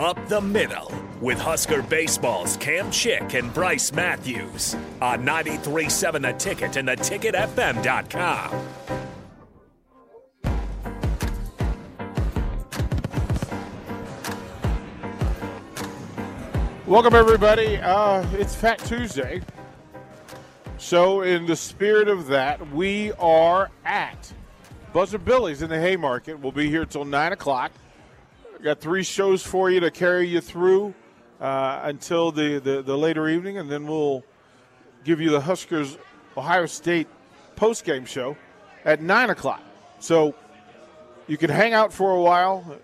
up the middle with Husker Baseball's Cam Chick and Bryce Matthews on 93.7 The Ticket and theticketfm.com. Welcome, everybody. Uh, it's Fat Tuesday. So, in the spirit of that, we are at Buzzard Billy's in the Haymarket. We'll be here till 9 o'clock. Got three shows for you to carry you through uh, until the, the, the later evening, and then we'll give you the Huskers Ohio State post-game show at 9 o'clock. So, you can hang out for a while,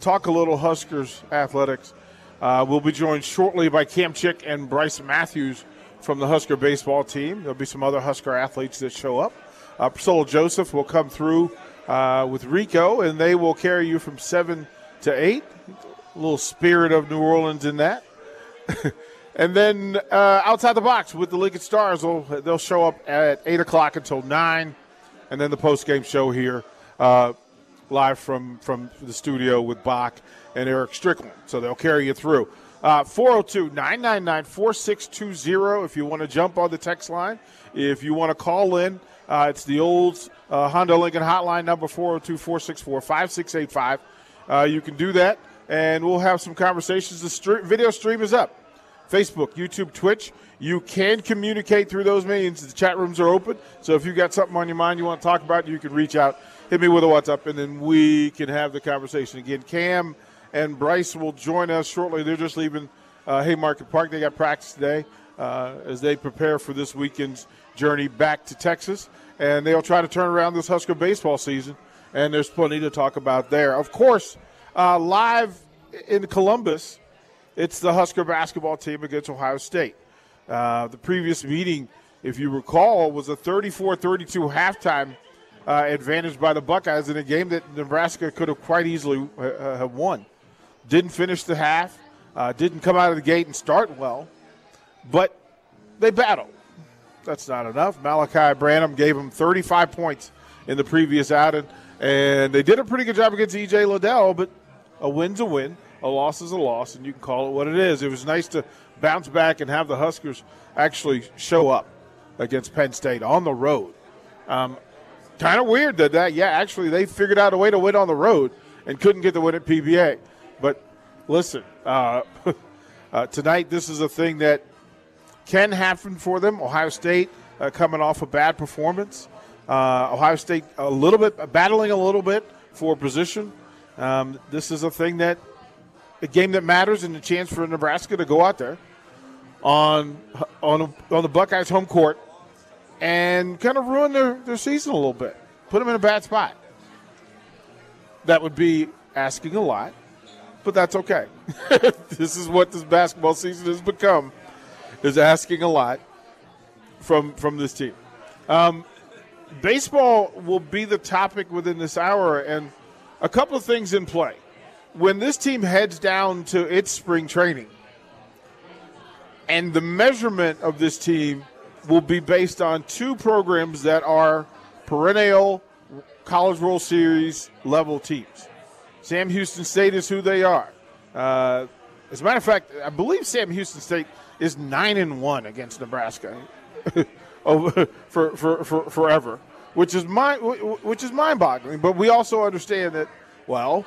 talk a little Huskers athletics uh, we'll be joined shortly by Cam Chick and Bryce Matthews from the Husker baseball team. There'll be some other Husker athletes that show up. Uh, Priscilla Joseph will come through uh, with Rico, and they will carry you from 7 to 8. A little spirit of New Orleans in that. and then uh, outside the box with the Lincoln Stars, they'll, they'll show up at 8 o'clock until 9. And then the post game show here uh, live from, from the studio with Bach and Eric Strickland. So they'll carry you through. Uh, 402 999 4620 if you want to jump on the text line. If you want to call in, uh, it's the old uh, Honda Lincoln hotline number 402 464 5685. Uh, you can do that, and we'll have some conversations. The video stream is up Facebook, YouTube, Twitch. You can communicate through those means. The chat rooms are open. So if you've got something on your mind you want to talk about, you can reach out, hit me with a WhatsApp, and then we can have the conversation. Again, Cam and Bryce will join us shortly. They're just leaving uh, Haymarket Park. They got practice today uh, as they prepare for this weekend's journey back to Texas. And they'll try to turn around this Husker baseball season. And there's plenty to talk about there. Of course, uh, live in Columbus, it's the Husker basketball team against Ohio State. Uh, the previous meeting, if you recall, was a 34 32 halftime uh, advantage by the Buckeyes in a game that Nebraska could have quite easily uh, have won. Didn't finish the half, uh, didn't come out of the gate and start well, but they battled. That's not enough. Malaki Branham gave them 35 points in the previous outing, and they did a pretty good job against EJ Liddell, but a win's a win, a loss is a loss, and you can call it what it is. It was nice to bounce back and have the Huskers actually show up against Penn State on the road. Um, kind of weird that that, yeah, actually they figured out a way to win on the road and couldn't get the win at PBA. But listen, uh, uh, tonight this is a thing that can happen for them. Ohio State uh, coming off a bad performance. Uh, Ohio State a little bit battling a little bit for position. Um, this is a thing that a game that matters and a chance for Nebraska to go out there on on on the Buckeyes home court and kind of ruin their, their season a little bit. Put them in a bad spot. That would be asking a lot but that's okay. this is what this basketball season has become, is asking a lot from from this team. Um, baseball will be the topic within this hour, and a couple of things in play. When this team heads down to its spring training, and the measurement of this team will be based on two programs that are perennial College World Series level teams. Sam Houston State is who they are. Uh, as a matter of fact, I believe Sam Houston State is nine and one against Nebraska for, for, for forever, which is mind which is mind boggling. But we also understand that well,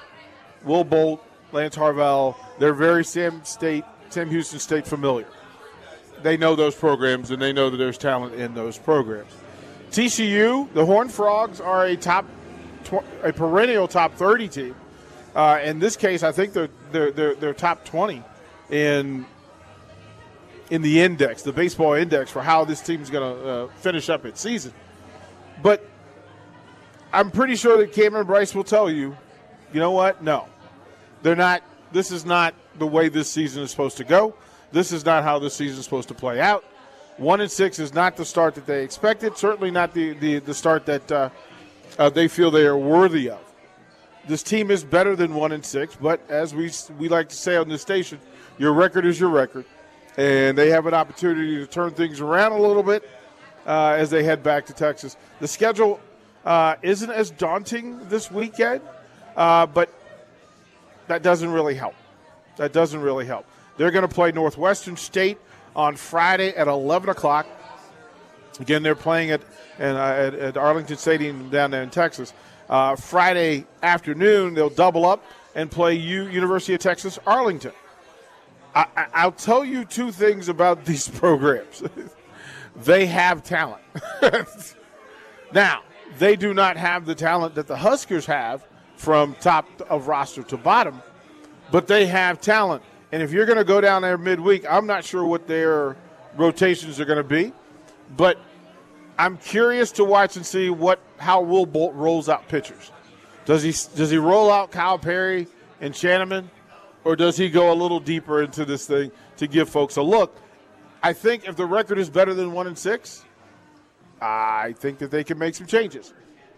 Will Bolt, Lance Harvell, they're very Sam State, Sam Houston State familiar. They know those programs and they know that there's talent in those programs. TCU, the Horned Frogs are a top, a perennial top 30 team. Uh, in this case, I think they're, they're, they're, they're top 20 in in the index, the baseball index for how this team's going to uh, finish up its season. But I'm pretty sure that Cameron Bryce will tell you, you know what? No, they're not. This is not the way this season is supposed to go. This is not how this season is supposed to play out. One and six is not the start that they expected. Certainly not the the, the start that uh, uh, they feel they are worthy of this team is better than one and six, but as we we like to say on this station, your record is your record, and they have an opportunity to turn things around a little bit uh, as they head back to Texas. The schedule uh, isn't as daunting this weekend, uh, but that doesn't really help. That doesn't really help. They're going to play Northwestern State on Friday at 11 o'clock. Again, they're playing at, uh, at, at, Arlington Stadium down there in Texas. Uh, Friday afternoon, they'll double up and play U- University of Texas Arlington. I, I'll tell you two things about these programs. they have talent. now, they do not have the talent that the Huskers have from top of roster to bottom, but they have talent. And if you're going to go down there midweek, I'm not sure what their rotations are going to be, but I'm curious to watch and see what how Will Bolt rolls out pitchers. Does he does he roll out Kyle Perry and Schanaman, or does he go a little deeper into this thing to give folks a look? I think if the record is better than one and six, I think that they can make some changes.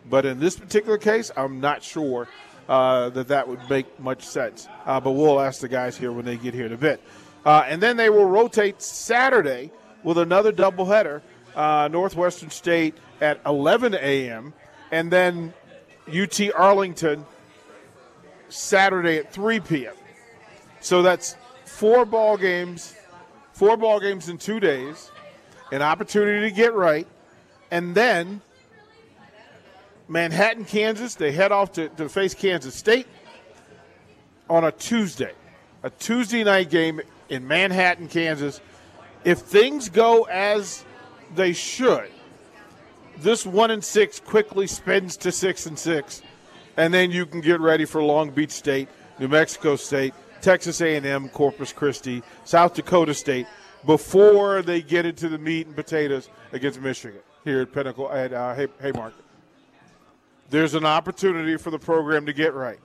But in this particular case, I'm not sure uh, that that would make much sense. Uh, but we'll ask the guys here when they get here in a bit. Uh, and then they will rotate Saturday with another doubleheader. Uh, Northwestern State at 11 a.m. and then UT Arlington Saturday at 3 p.m. So that's four ball games, four ball games in two days, an opportunity to get right, and then Manhattan, Kansas. They head off to, to face Kansas State on a Tuesday, a Tuesday night game in Manhattan, Kansas. If things go as they should, this one and six quickly spins to six and six, and then you can get ready for Long Beach State, New Mexico State, Texas A&M, Corpus Christi, South Dakota State before they get into the meat and potatoes against Michigan here at Pinnacle at uh, Haymarket there's an opportunity for the program to get right.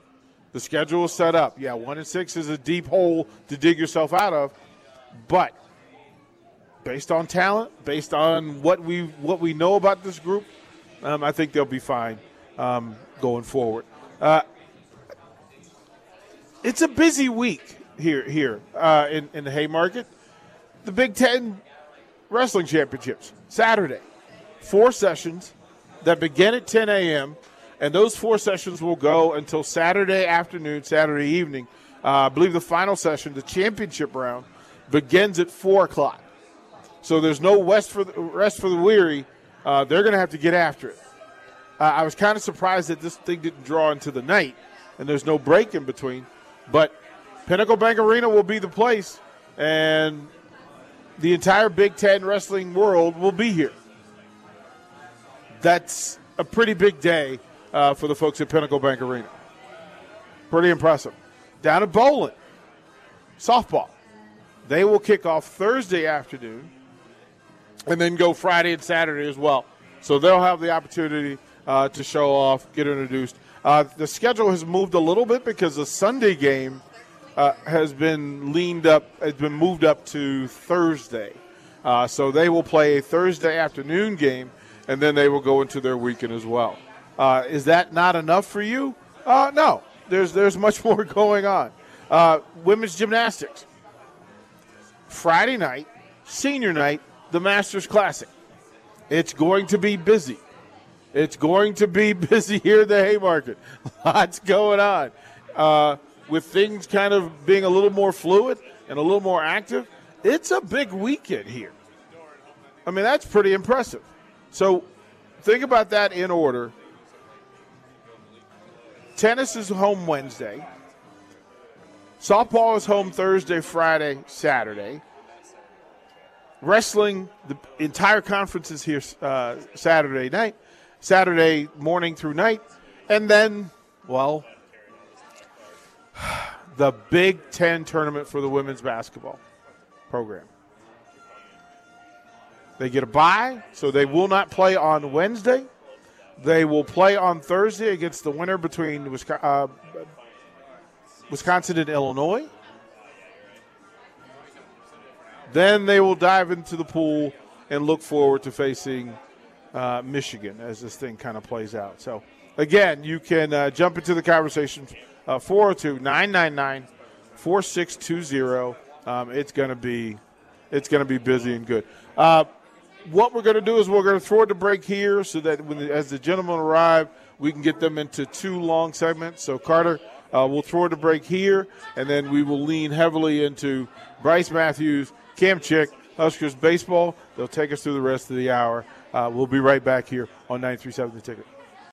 The schedule is set up. Yeah, one and six is a deep hole to dig yourself out of, but based on talent, based on what we what we know about this group, um, I think they'll be fine um, going forward. Uh, it's a busy week here here uh, in in the Haymarket. The Big Ten Wrestling Championships Saturday, four sessions that begin at 10 a.m. And those four sessions will go until Saturday afternoon, Saturday evening. Uh, I believe the final session, the championship round, begins at 4 o'clock. So there's no rest for the, rest for the weary. Uh, they're going to have to get after it. Uh, I was kind of surprised that this thing didn't draw into the night, and there's no break in between. But Pinnacle Bank Arena will be the place, and the entire Big Ten wrestling world will be here. That's a pretty big day uh, for the folks at Pinnacle Bank Arena. Pretty impressive. Down at Bowlin, softball. They will kick off Thursday afternoon and then go Friday and Saturday as well. So they'll have the opportunity uh, to show off, get introduced. Uh, the schedule has moved a little bit because the Sunday game uh, has been leaned up, has been moved up to Thursday. Uh, so they will play a Thursday afternoon game, and then they will go into their weekend as well. Uh, is that not enough for you? Uh, no. There's there's much more going on. Uh, women's gymnastics. Friday night, senior night, the Masters Classic. It's going to be busy. It's going to be busy here at the Haymarket. Lots going on. Uh, with things kind of being a little more fluid and a little more active, it's a big weekend here. I mean, that's pretty impressive. So think about that in order Tennis is home Wednesday. Softball is home Thursday, Friday, Saturday. Wrestling, the entire conference is here uh, Saturday night, Saturday morning through night. And then, well, the Big Ten tournament for the women's basketball program. They get a bye, so they will not play on Wednesday. They will play on Thursday against the winner between uh, Wisconsin and Illinois. Then they will dive into the pool and look forward to facing uh, Michigan as this thing kind of plays out. So, again, you can uh, jump into the conversation uh, 402 999 4620. Um, it's going to be. It's going to be busy and good. Uh, what we're going to do is we're going to throw the break here so that when, as the gentlemen arrive, we can get them into two long segments. So, Carter, uh, we'll throw the break here, and then we will lean heavily into Bryce Matthews, Cam Chick, Huskers baseball. They'll take us through the rest of the hour. Uh, we'll be right back here on 937 The Ticket.